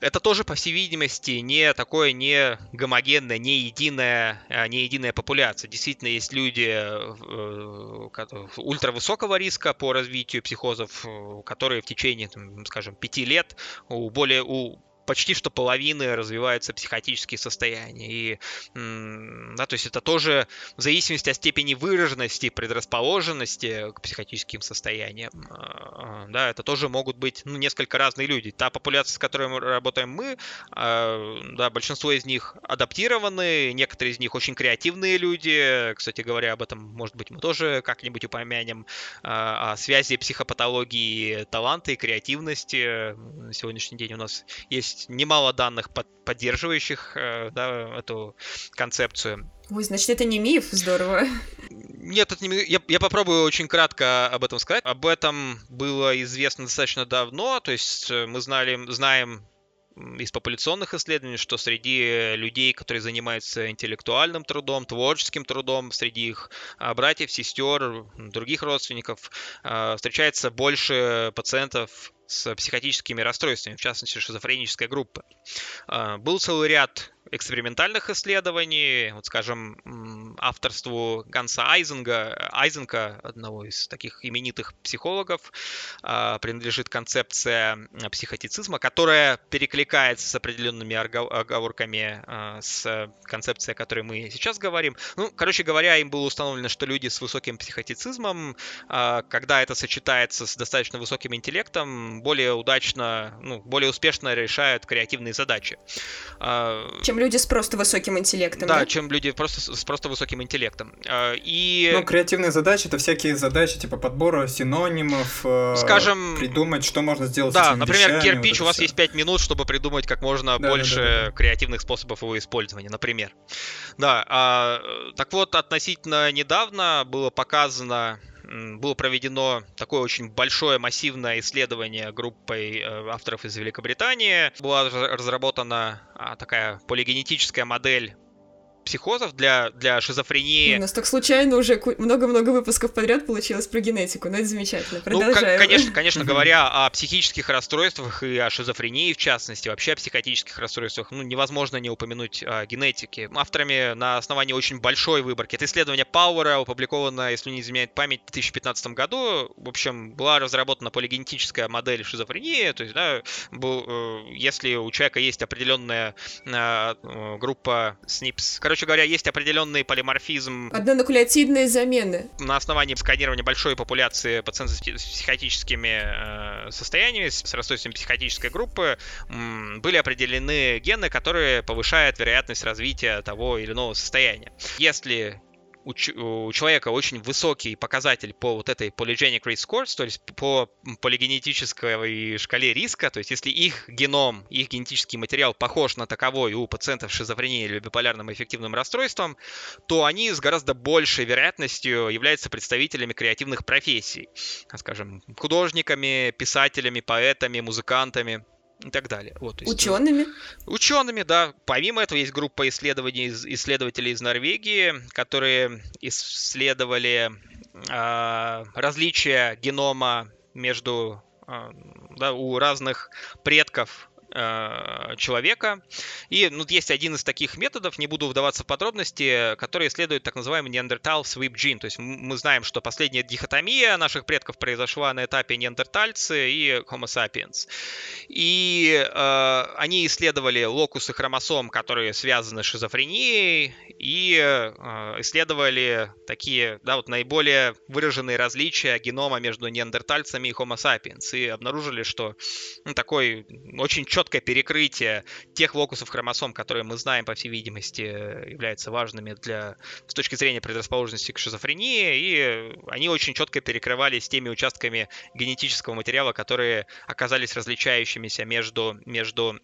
это тоже, по всей видимости, не такое не гомогенное, не единая, не единая популяция. Действительно, есть люди э, ультравысокого риска по развитию психозов, э, которые в течение, скажем, пяти лет у более у почти что половины развиваются психотические состояния. И, да, то есть это тоже в зависимости от степени выраженности, предрасположенности к психотическим состояниям, а, да, это тоже могут быть ну, несколько разные люди. Та популяция, с которой мы работаем мы, а, да, большинство из них адаптированы, некоторые из них очень креативные люди. Кстати говоря, об этом, может быть, мы тоже как-нибудь упомянем, о связи психопатологии таланта и креативности. На сегодняшний день у нас есть есть немало данных, под, поддерживающих э, да, эту концепцию. Ой, значит, это не миф, здорово. Нет, это не миф. Я, я попробую очень кратко об этом сказать. Об этом было известно достаточно давно, то есть э, мы знали, знаем из популяционных исследований, что среди людей, которые занимаются интеллектуальным трудом, творческим трудом, среди их а, братьев, сестер, других родственников, а, встречается больше пациентов с психотическими расстройствами, в частности шизофренической группы. А, был целый ряд экспериментальных исследований, вот скажем, авторству Ганса Айзенга, Айзенка, одного из таких именитых психологов, а, принадлежит концепция психотицизма, которая перекликается с определенными оговорками а, с концепцией, о которой мы сейчас говорим. Ну, короче говоря, им было установлено, что люди с высоким психотицизмом, а, когда это сочетается с достаточно высоким интеллектом, более удачно, ну, более успешно решают креативные задачи. Чем люди с просто высоким интеллектом. Да, да? чем люди просто с просто высоким интеллектом. А, и... Ну, креативные задачи это всякие задачи типа подбора синонимов, э, скажем, придумать, что можно сделать. Да, с этими например, вещами, кирпич, вот у вас все. есть 5 минут, чтобы придумать как можно да, больше да, да, да. креативных способов его использования, например. Да, а, так вот, относительно недавно было показано было проведено такое очень большое массивное исследование группой э, авторов из Великобритании. Была разработана а, такая полигенетическая модель психозов, для, для шизофрении. У нас так случайно уже много-много выпусков подряд получилось про генетику, но это замечательно. Продолжаем. Ну, конечно, конечно говоря о психических расстройствах и о шизофрении, в частности, вообще о психотических расстройствах, ну, невозможно не упомянуть о генетике. Авторами на основании очень большой выборки. Это исследование Пауэра, опубликовано, если не изменяет память, в 2015 году. В общем, была разработана полигенетическая модель шизофрении, то есть, да, был, э, если у человека есть определенная э, группа SNPs, короче говоря, есть определенный полиморфизм. Однонуклеотидные замены. На основании сканирования большой популяции пациентов с психотическими э, состояниями, с расстройством психотической группы, были определены гены, которые повышают вероятность развития того или иного состояния. Если у, у человека очень высокий показатель по вот этой polygenic risk scores, то есть по полигенетической шкале риска, то есть если их геном, их генетический материал похож на таковой у пациентов с шизофренией или биполярным эффективным расстройством, то они с гораздо большей вероятностью являются представителями креативных профессий, скажем, художниками, писателями, поэтами, музыкантами и так далее. Вот, есть, учеными? Учеными, да. Помимо этого есть группа исследований, исследователей из Норвегии, которые исследовали э, различия генома между э, да, у разных предков Э, человека. И ну, есть один из таких методов, не буду вдаваться в подробности, который исследует так называемый неандертал sweep gene. То есть мы знаем, что последняя дихотомия наших предков произошла на этапе неандертальцы и Homo sapiens. И э, они исследовали локусы хромосом, которые связаны с шизофренией, и э, исследовали такие, да, вот наиболее выраженные различия генома между неандертальцами и Homo sapiens. И обнаружили, что ну, такой очень четкий четкое перекрытие тех локусов хромосом, которые мы знаем, по всей видимости, являются важными для, с точки зрения предрасположенности к шизофрении, и они очень четко перекрывались теми участками генетического материала, которые оказались различающимися между, между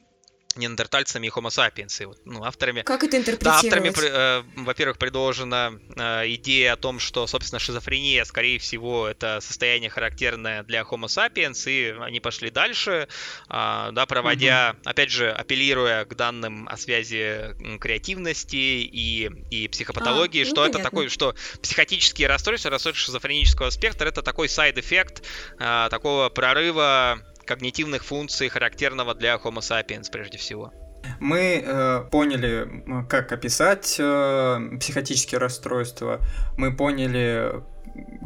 неандертальцами и Homo sapiens. И вот, ну, авторами... Как это интерпретировать? Да, авторами, э, во-первых, предложена э, идея о том, что, собственно, шизофрения, скорее всего, это состояние характерное для Homo sapiens, и они пошли дальше, э, да, проводя, угу. опять же, апеллируя к данным о связи креативности и, и психопатологии, а, что ну, это такой, что психотические расстройства, расстройства шизофренического спектра, это такой side effect э, такого прорыва когнитивных функций, характерного для Homo sapiens прежде всего. Мы э, поняли, как описать э, психотические расстройства, мы поняли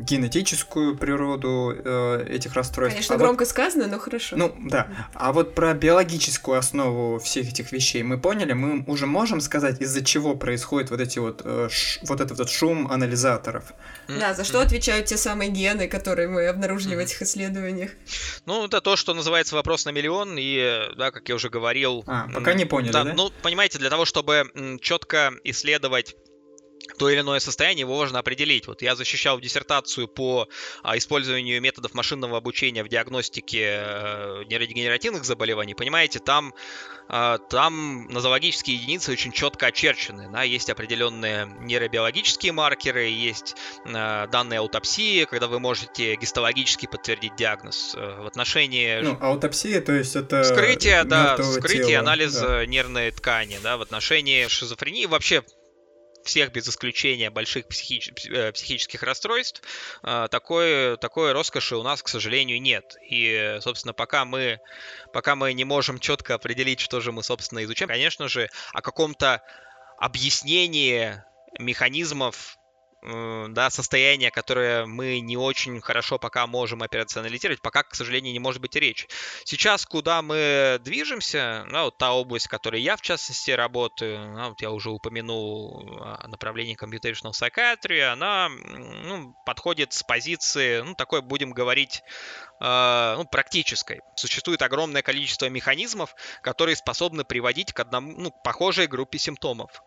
генетическую природу э, этих расстройств. Конечно, а громко вот, сказано, но хорошо. Ну, да. А вот про биологическую основу всех этих вещей мы поняли, мы уже можем сказать, из-за чего происходит вот эти вот, э, ш, вот этот вот шум анализаторов. Да, за что отвечают те самые гены, которые мы обнаружили в этих исследованиях? Ну, это то, что называется вопрос на миллион, и, да, как я уже говорил... А, пока не поняли, да? да? Ну, понимаете, для того, чтобы четко исследовать то или иное состояние его можно определить. Вот я защищал диссертацию по а, использованию методов машинного обучения в диагностике э, нейродегенеративных заболеваний. Понимаете, там, э, там нозологические единицы очень четко очерчены. Да? Есть определенные нейробиологические маркеры, есть э, данные аутопсии, когда вы можете гистологически подтвердить диагноз. Э, в отношении... Ну, аутопсия, то есть это... Вскрытие, да, вскрытие, тела, анализ да. нервной ткани, да, в отношении шизофрении вообще всех без исключения больших психич... Э, психических расстройств, э, такой, такой роскоши у нас, к сожалению, нет. И, собственно, пока мы, пока мы не можем четко определить, что же мы, собственно, изучаем, конечно же, о каком-то объяснении механизмов да, состояние, которое мы не очень хорошо пока можем операционализировать, пока, к сожалению, не может быть речь. Сейчас, куда мы движемся, ну, вот та область, в которой я, в частности, работаю, ну, вот я уже упомянул направление computational psychiatry, она ну, подходит с позиции, ну, такой, будем говорить, э, ну, практической. Существует огромное количество механизмов, которые способны приводить к одному, ну, похожей группе симптомов.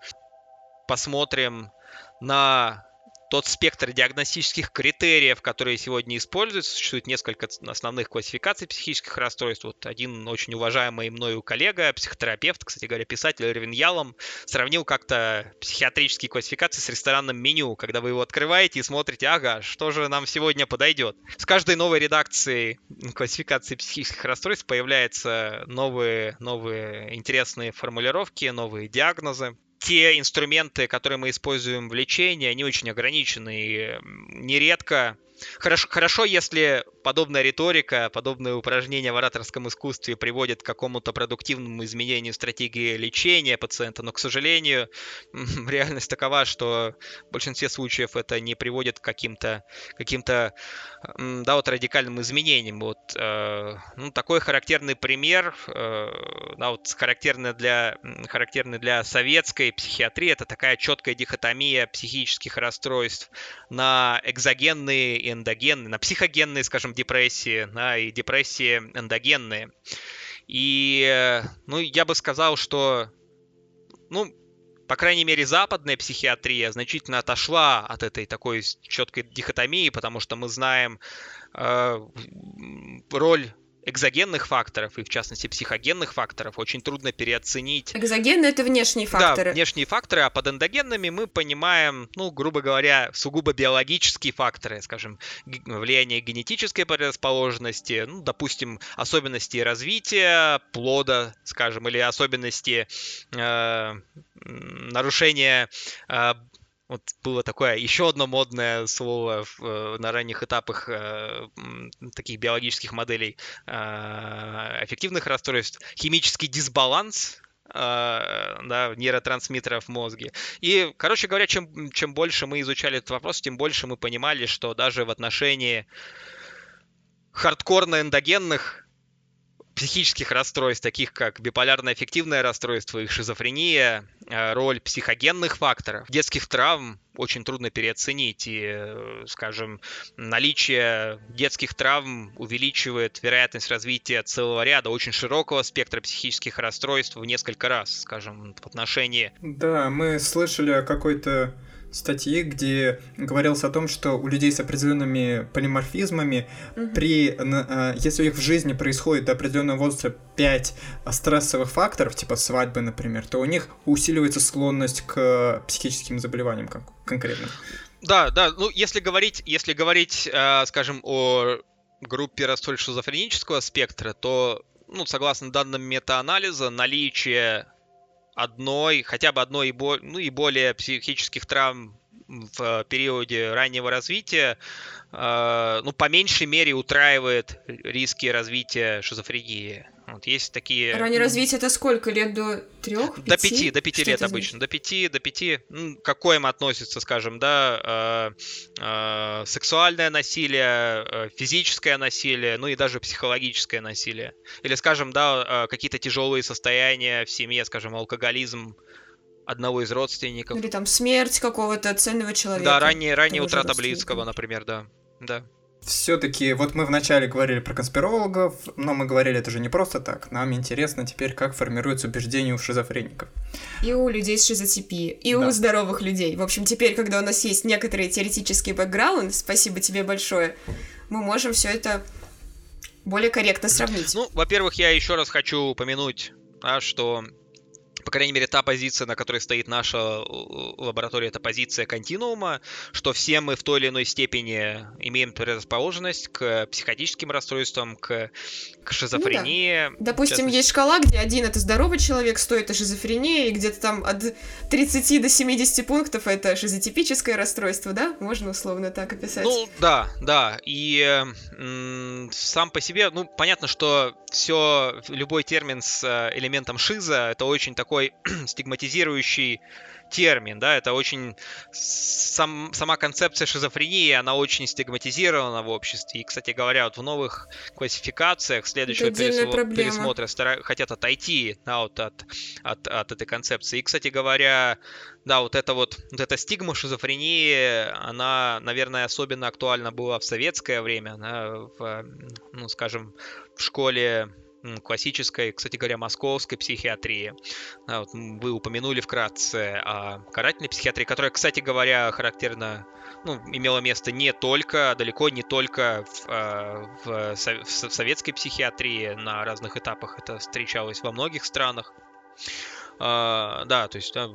Посмотрим на тот спектр диагностических критериев, которые сегодня используются. Существует несколько основных классификаций психических расстройств. Вот один очень уважаемый мною коллега, психотерапевт, кстати говоря, писатель Эрвин Ялом, сравнил как-то психиатрические классификации с ресторанным меню, когда вы его открываете и смотрите, ага, что же нам сегодня подойдет. С каждой новой редакцией классификации психических расстройств появляются новые, новые интересные формулировки, новые диагнозы. Те инструменты, которые мы используем в лечении, они очень ограничены. И нередко Хорошо, хорошо, если подобная риторика, подобные упражнения в ораторском искусстве приводят к какому-то продуктивному изменению стратегии лечения пациента, но, к сожалению, реальность такова, что в большинстве случаев это не приводит к каким-то каким да, вот радикальным изменениям. Вот, э, ну, такой характерный пример, э, да, вот характерный для, характерный для советской психиатрии, это такая четкая дихотомия психических расстройств на экзогенные и эндогенные, на психогенные, скажем, депрессии, да, и депрессии эндогенные. И, ну, я бы сказал, что, ну, по крайней мере, западная психиатрия значительно отошла от этой такой четкой дихотомии, потому что мы знаем э, роль экзогенных факторов и, в частности, психогенных факторов очень трудно переоценить. Экзогенные — это внешние факторы. Да, внешние факторы, а под эндогенными мы понимаем, ну, грубо говоря, сугубо биологические факторы, скажем, влияние генетической предрасположенности, ну, допустим, особенности развития плода, скажем, или особенности э, нарушения э, вот было такое еще одно модное слово в, э, на ранних этапах э, таких биологических моделей э, эффективных расстройств. Химический дисбаланс э, да, нейротрансмиттеров в мозге. И, короче говоря, чем, чем больше мы изучали этот вопрос, тем больше мы понимали, что даже в отношении хардкорно-эндогенных психических расстройств, таких как биполярное аффективное расстройство и шизофрения, э, роль психогенных факторов, детских травм очень трудно переоценить. И, э, скажем, наличие детских травм увеличивает вероятность развития целого ряда очень широкого спектра психических расстройств в несколько раз, скажем, в отношении... Да, мы слышали о какой-то статьи, где говорилось о том, что у людей с определенными полиморфизмами, угу. при, э, если у них в жизни происходит до определенного возраста 5 стрессовых факторов, типа свадьбы, например, то у них усиливается склонность к психическим заболеваниям конкретно. Да, да, ну если говорить, если говорить, э, скажем, о группе расстройств шизофренического спектра, то, ну, согласно данным метаанализа, наличие одной, хотя бы одной и, бо, ну, и более психических травм в периоде раннего развития, э, ну, по меньшей мере утраивает риски развития шизофрении. Вот есть такие... Раннее развитие это сколько? Лет до трех? До пяти, до пяти лет обычно. До пяти, до пяти. Ну, к коим относится, скажем, да, э, э, сексуальное насилие, э, физическое насилие, ну и даже психологическое насилие. Или, скажем, да, э, какие-то тяжелые состояния в семье, скажем, алкоголизм, одного из родственников. Или там смерть какого-то ценного человека. Да, ранее, ранее утрата близкого, например, да. Да все-таки, вот мы вначале говорили про конспирологов, но мы говорили это же не просто так. Нам интересно теперь, как формируется убеждение у шизофреников. И у людей с шизотипией, и да. у здоровых людей. В общем, теперь, когда у нас есть некоторый теоретический бэкграунд, спасибо тебе большое, мы можем все это более корректно сравнить. Ну, во-первых, я еще раз хочу упомянуть, да, что по крайней мере, та позиция, на которой стоит наша э, лаборатория, это позиция континуума, что все мы в той или иной степени имеем предрасположенность к психотическим расстройствам, к, к шизофрении. Ну, да. Допустим, есть шкала, где один это здоровый человек, 100 это шизофрения, и где-то там от 30 до 70 пунктов это шизотипическое расстройство, да? Можно условно так описать? Ну, да, да. И м- сам по себе, ну, понятно, что все, любой термин с э, элементом шиза, это очень такой такой стигматизирующий термин, да, это очень сам, сама концепция шизофрении, она очень стигматизирована в обществе. И, кстати говоря, вот в новых классификациях следующего пересмо- пересмотра стара- хотят отойти да, вот от, от, от этой концепции. И, кстати говоря, да, вот это вот, вот эта стигма шизофрении, она, наверное, особенно актуальна была в советское время, да, в, ну, скажем, в школе классической, кстати говоря, московской психиатрии. Вот вы упомянули вкратце о карательной психиатрии, которая, кстати говоря, характерна, ну, имела место не только, далеко не только в, а, в, в советской психиатрии, на разных этапах это встречалось во многих странах. Uh, да, то есть, да,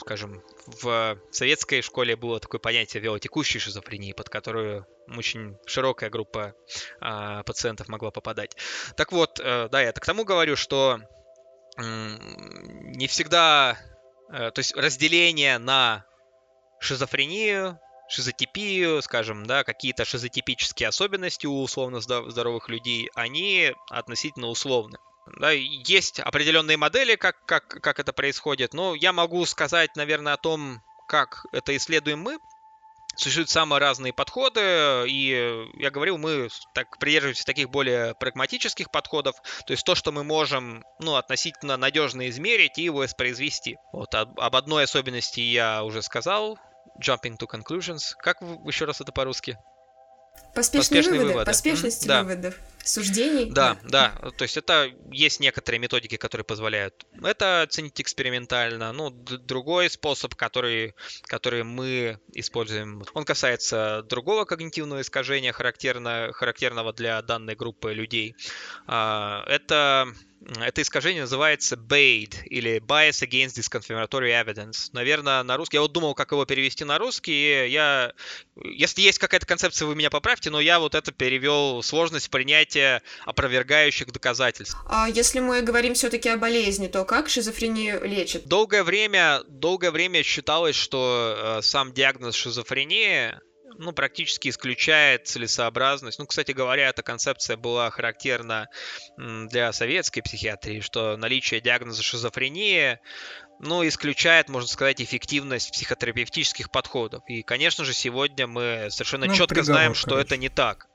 скажем, в советской школе было такое понятие велотекущей шизофрении, под которую очень широкая группа uh, пациентов могла попадать. Так вот, uh, да, я к тому говорю, что не всегда э, то есть разделение на шизофрению, шизотипию, скажем, да, какие-то шизотипические особенности у условно здоровых людей, они относительно условны. Да, есть определенные модели, как, как, как это происходит, но я могу сказать, наверное, о том, как это исследуем мы. Существуют самые разные подходы, и я говорил, мы так придерживаемся таких более прагматических подходов, то есть то, что мы можем ну, относительно надежно измерить и воспроизвести. Вот об, об одной особенности я уже сказал, jumping to conclusions. Как еще раз это по-русски? Поспешные, Поспешные выводы, выводы. Поспешность mm-hmm. выводов. Суждений? Да, да, да. То есть это есть некоторые методики, которые позволяют это оценить экспериментально. Ну, другой способ, который, который мы используем, он касается другого когнитивного искажения, характерно, характерного для данной группы людей. А, это это искажение называется BAID или Bias Against Disconfirmatory Evidence. Наверное, на русский. Я вот думал, как его перевести на русский. Я, если есть какая-то концепция, вы меня поправьте, но я вот это перевел сложность принятия опровергающих доказательств. А если мы говорим все-таки о болезни, то как шизофрению лечат? Долгое время, долгое время считалось, что э, сам диагноз шизофрении ну, практически исключает целесообразность. Ну, кстати говоря, эта концепция была характерна для советской психиатрии, что наличие диагноза шизофрении ну, исключает, можно сказать, эффективность психотерапевтических подходов. И, конечно же, сегодня мы совершенно ну, четко знаем, что конечно. это не так.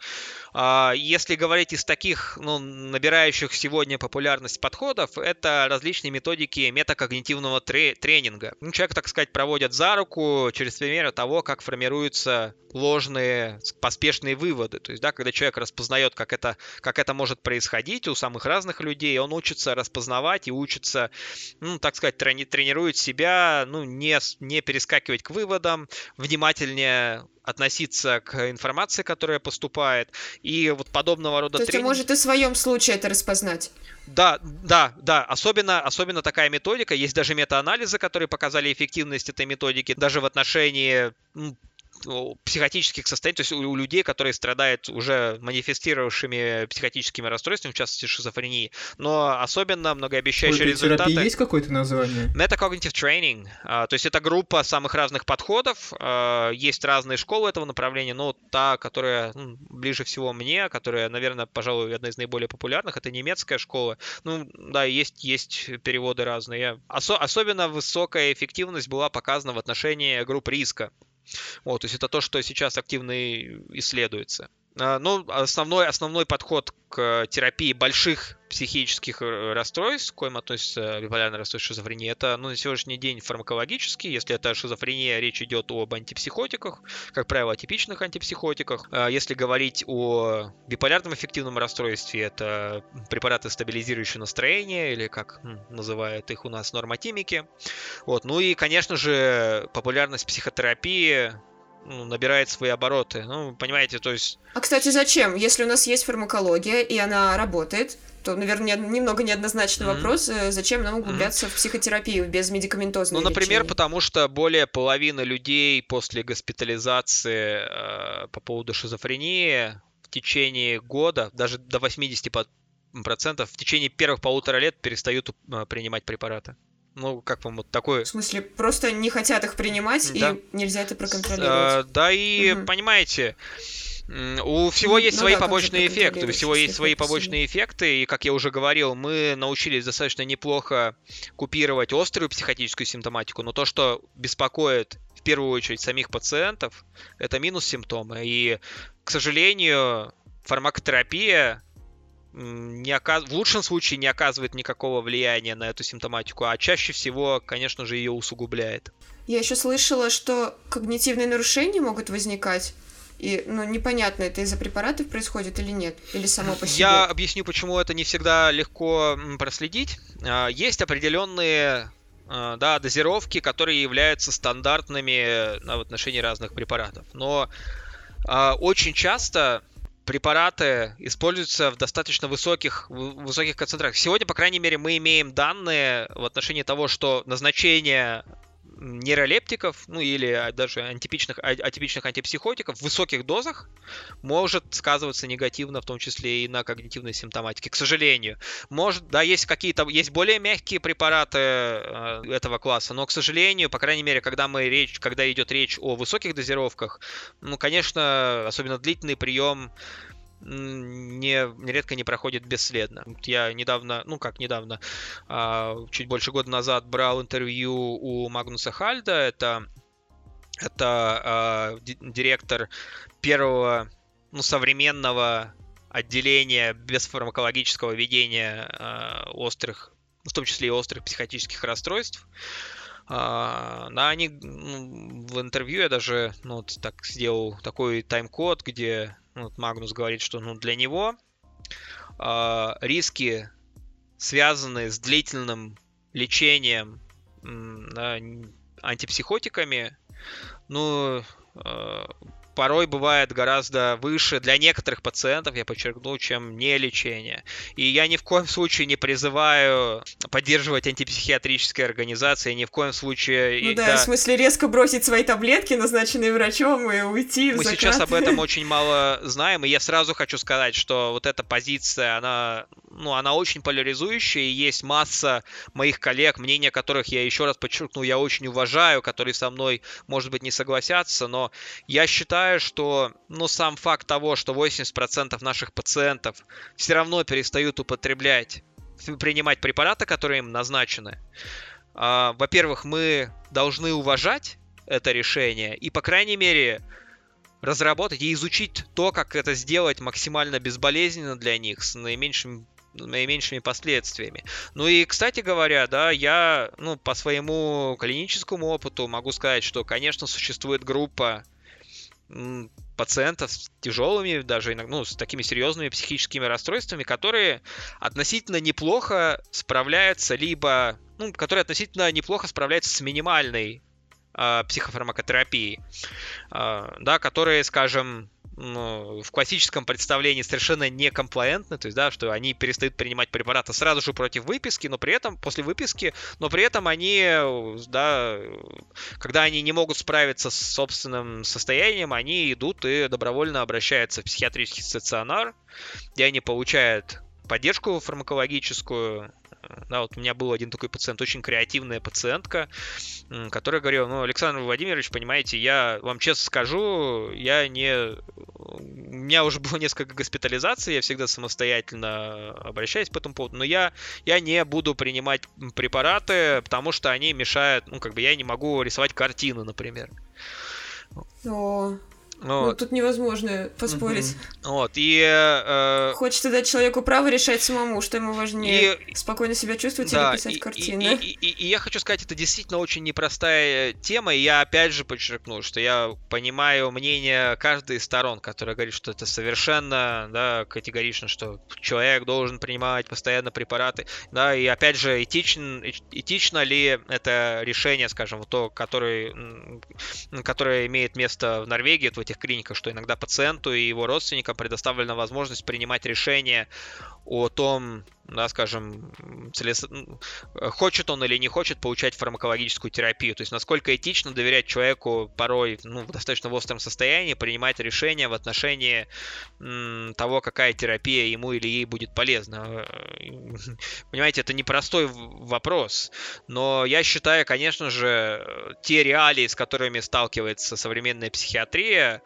А, если говорить из таких, ну, набирающих сегодня популярность подходов, это различные методики метакогнитивного тренинга. Ну, человек, так сказать, проводят за руку через примеры того, как формируются ложные, поспешные выводы. То есть, да, когда человек распознает, как это, как это может происходить у самых разных людей, он учится распознавать и учится, ну, так сказать, трени тренирует себя, ну, не, не перескакивать к выводам, внимательнее относиться к информации, которая поступает, и вот подобного рода... То есть тренинг... может и в своем случае это распознать? Да, да, да. Особенно, особенно такая методика. Есть даже метаанализы, которые показали эффективность этой методики даже в отношении психотических состояний, то есть у, у людей, которые страдают уже манифестировавшими психотическими расстройствами, в частности шизофрении, но особенно многообещающие Ой, результаты... есть какое-то название? Metacognitive Training, а, то есть это группа самых разных подходов, а, есть разные школы этого направления, но та, которая ну, ближе всего мне, которая, наверное, пожалуй, одна из наиболее популярных, это немецкая школа. Ну, да, есть, есть переводы разные. Осо- особенно высокая эффективность была показана в отношении групп риска. Вот, то есть это то, что сейчас активно исследуется. А, ну, основной, основной подход к терапии больших психических э, расстройств, к коим относится биполярное расстройство шизофрении, это ну, на сегодняшний день фармакологический. Если это шизофрения, речь идет об антипсихотиках, как правило, атипичных антипсихотиках. А если говорить о биполярном эффективном расстройстве, это препараты, стабилизирующие настроение, или как называют их у нас нормотимики. Вот. Ну и, конечно же, популярность психотерапии ну, набирает свои обороты. Ну, понимаете, то есть... А, кстати, зачем? Если у нас есть фармакология, и она работает, то, наверное, немного неоднозначный mm-hmm. вопрос, э, зачем нам углубляться mm-hmm. в психотерапию без медикаментозной Ну, например, лечения? потому что более половины людей после госпитализации э, по поводу шизофрении в течение года, даже до 80% процентов, в течение первых полутора лет перестают э, принимать препараты. Ну, как вам вот такое... В смысле, просто не хотят их принимать, да. и нельзя это проконтролировать? А, да, и, угу. понимаете, у всего есть ну, свои да, побочные эффекты, у всего есть свои побочные эффекты, и, как я уже говорил, мы научились достаточно неплохо купировать острую психотическую симптоматику, но то, что беспокоит в первую очередь самих пациентов, это минус симптомы. И, к сожалению, фармакотерапия не оказ... в лучшем случае не оказывает никакого влияния на эту симптоматику, а чаще всего, конечно же, ее усугубляет. Я еще слышала, что когнитивные нарушения могут возникать. И, ну, непонятно, это из-за препаратов происходит или нет, или само по себе. Я объясню, почему это не всегда легко проследить. А, есть определенные а, да, дозировки, которые являются стандартными в отношении разных препаратов. Но а, очень часто препараты используются в достаточно высоких, высоких концентрациях. Сегодня, по крайней мере, мы имеем данные в отношении того, что назначение нейролептиков, ну или даже антипичных, а, атипичных антипсихотиков в высоких дозах может сказываться негативно, в том числе и на когнитивной симптоматике, к сожалению. Может, да, есть какие-то, есть более мягкие препараты э, этого класса, но, к сожалению, по крайней мере, когда мы речь, когда идет речь о высоких дозировках, ну, конечно, особенно длительный прием не, нередко не проходит бесследно. Я недавно, ну как недавно, а, чуть больше года назад брал интервью у Магнуса Хальда, это, это а, директор первого ну, современного отделения безфармакологического ведения э, острых, в том числе и острых психотических расстройств. А, да, они ну, в интервью я даже ну, вот так сделал такой тайм-код, где вот Магнус говорит, что ну, для него э, риски, связанные с длительным лечением э, антипсихотиками, ну, э, порой бывает гораздо выше для некоторых пациентов, я подчеркну, чем не лечение. И я ни в коем случае не призываю поддерживать антипсихиатрические организации, ни в коем случае... Ну да, да, в смысле резко бросить свои таблетки, назначенные врачом, и уйти Мы закат. сейчас об этом очень мало знаем, и я сразу хочу сказать, что вот эта позиция, она, ну, она очень поляризующая, и есть масса моих коллег, мнения которых я еще раз подчеркну, я очень уважаю, которые со мной, может быть, не согласятся, но я считаю, считаю, что ну, сам факт того, что 80% наших пациентов все равно перестают употреблять, принимать препараты, которые им назначены, э, во-первых, мы должны уважать это решение и, по крайней мере, разработать и изучить то, как это сделать максимально безболезненно для них, с наименьшим наименьшими последствиями. Ну и, кстати говоря, да, я, ну, по своему клиническому опыту могу сказать, что, конечно, существует группа пациентов с тяжелыми, даже ну, с такими серьезными психическими расстройствами, которые относительно неплохо справляются, либо, ну, которые относительно неплохо справляются с минимальной э, психофармакотерапией, э, да, которые, скажем, ну, в классическом представлении совершенно некомплаентны, то есть, да, что они перестают принимать препараты сразу же против выписки, но при этом, после выписки, но при этом они, да, когда они не могут справиться с собственным состоянием, они идут и добровольно обращаются в психиатрический стационар, где они получают поддержку фармакологическую, да, вот у меня был один такой пациент, очень креативная пациентка, которая говорила, ну, Александр Владимирович, понимаете, я вам честно скажу, я не... У меня уже было несколько госпитализаций, я всегда самостоятельно обращаюсь по этому поводу, но я, я не буду принимать препараты, потому что они мешают, ну, как бы я не могу рисовать картины, например. О, вот. Ну, тут невозможно поспорить. Угу. Вот, и... Э, Хочется дать человеку право решать самому, что ему важнее, и, спокойно себя чувствовать да, или писать и, картины. И, и, и, и я хочу сказать, это действительно очень непростая тема, и я опять же подчеркну, что я понимаю мнение каждой из сторон, которая говорит, что это совершенно, да, категорично, что человек должен принимать постоянно препараты, да, и опять же, этичен, этично ли это решение, скажем, то, которое, которое имеет место в Норвегии, твой этих клиниках, что иногда пациенту и его родственникам предоставлена возможность принимать решение о том, да, скажем, целес... хочет он или не хочет получать фармакологическую терапию. То есть насколько этично доверять человеку порой ну, в достаточно остром состоянии принимать решение в отношении м, того, какая терапия ему или ей будет полезна. Понимаете, это непростой вопрос. Но я считаю, конечно же, те реалии, с которыми сталкивается современная психиатрия,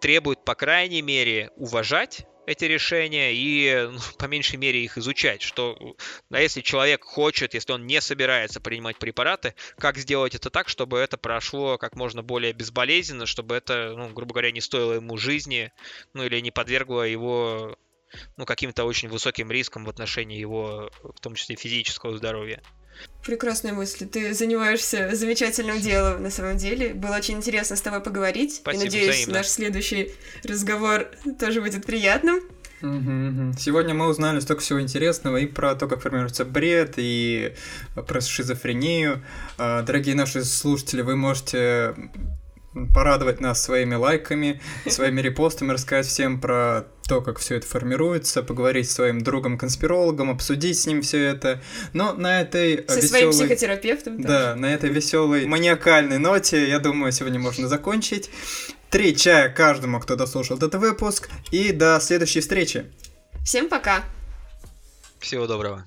требуют, по крайней мере, уважать эти решения и ну, по меньшей мере их изучать, что да, если человек хочет, если он не собирается принимать препараты, как сделать это так, чтобы это прошло как можно более безболезненно, чтобы это, ну, грубо говоря, не стоило ему жизни, ну или не подвергло его ну, каким-то очень высоким риском в отношении его, в том числе физического здоровья. Прекрасная мысль. Ты занимаешься замечательным делом на самом деле. Было очень интересно с тобой поговорить. Спасибо, и надеюсь, взаимно. наш следующий разговор тоже будет приятным. Сегодня мы узнали столько всего интересного и про то, как формируется бред, и про шизофрению. А, дорогие наши слушатели, вы можете порадовать нас своими лайками, своими репостами, рассказать всем про то, как все это формируется, поговорить с своим другом-конспирологом, обсудить с ним все это. Но на этой Со веселой... своим психотерапевтом. Да, на этой веселой маниакальной ноте, я думаю, сегодня можно закончить. Три чая каждому, кто дослушал этот выпуск. И до следующей встречи. Всем пока. Всего доброго.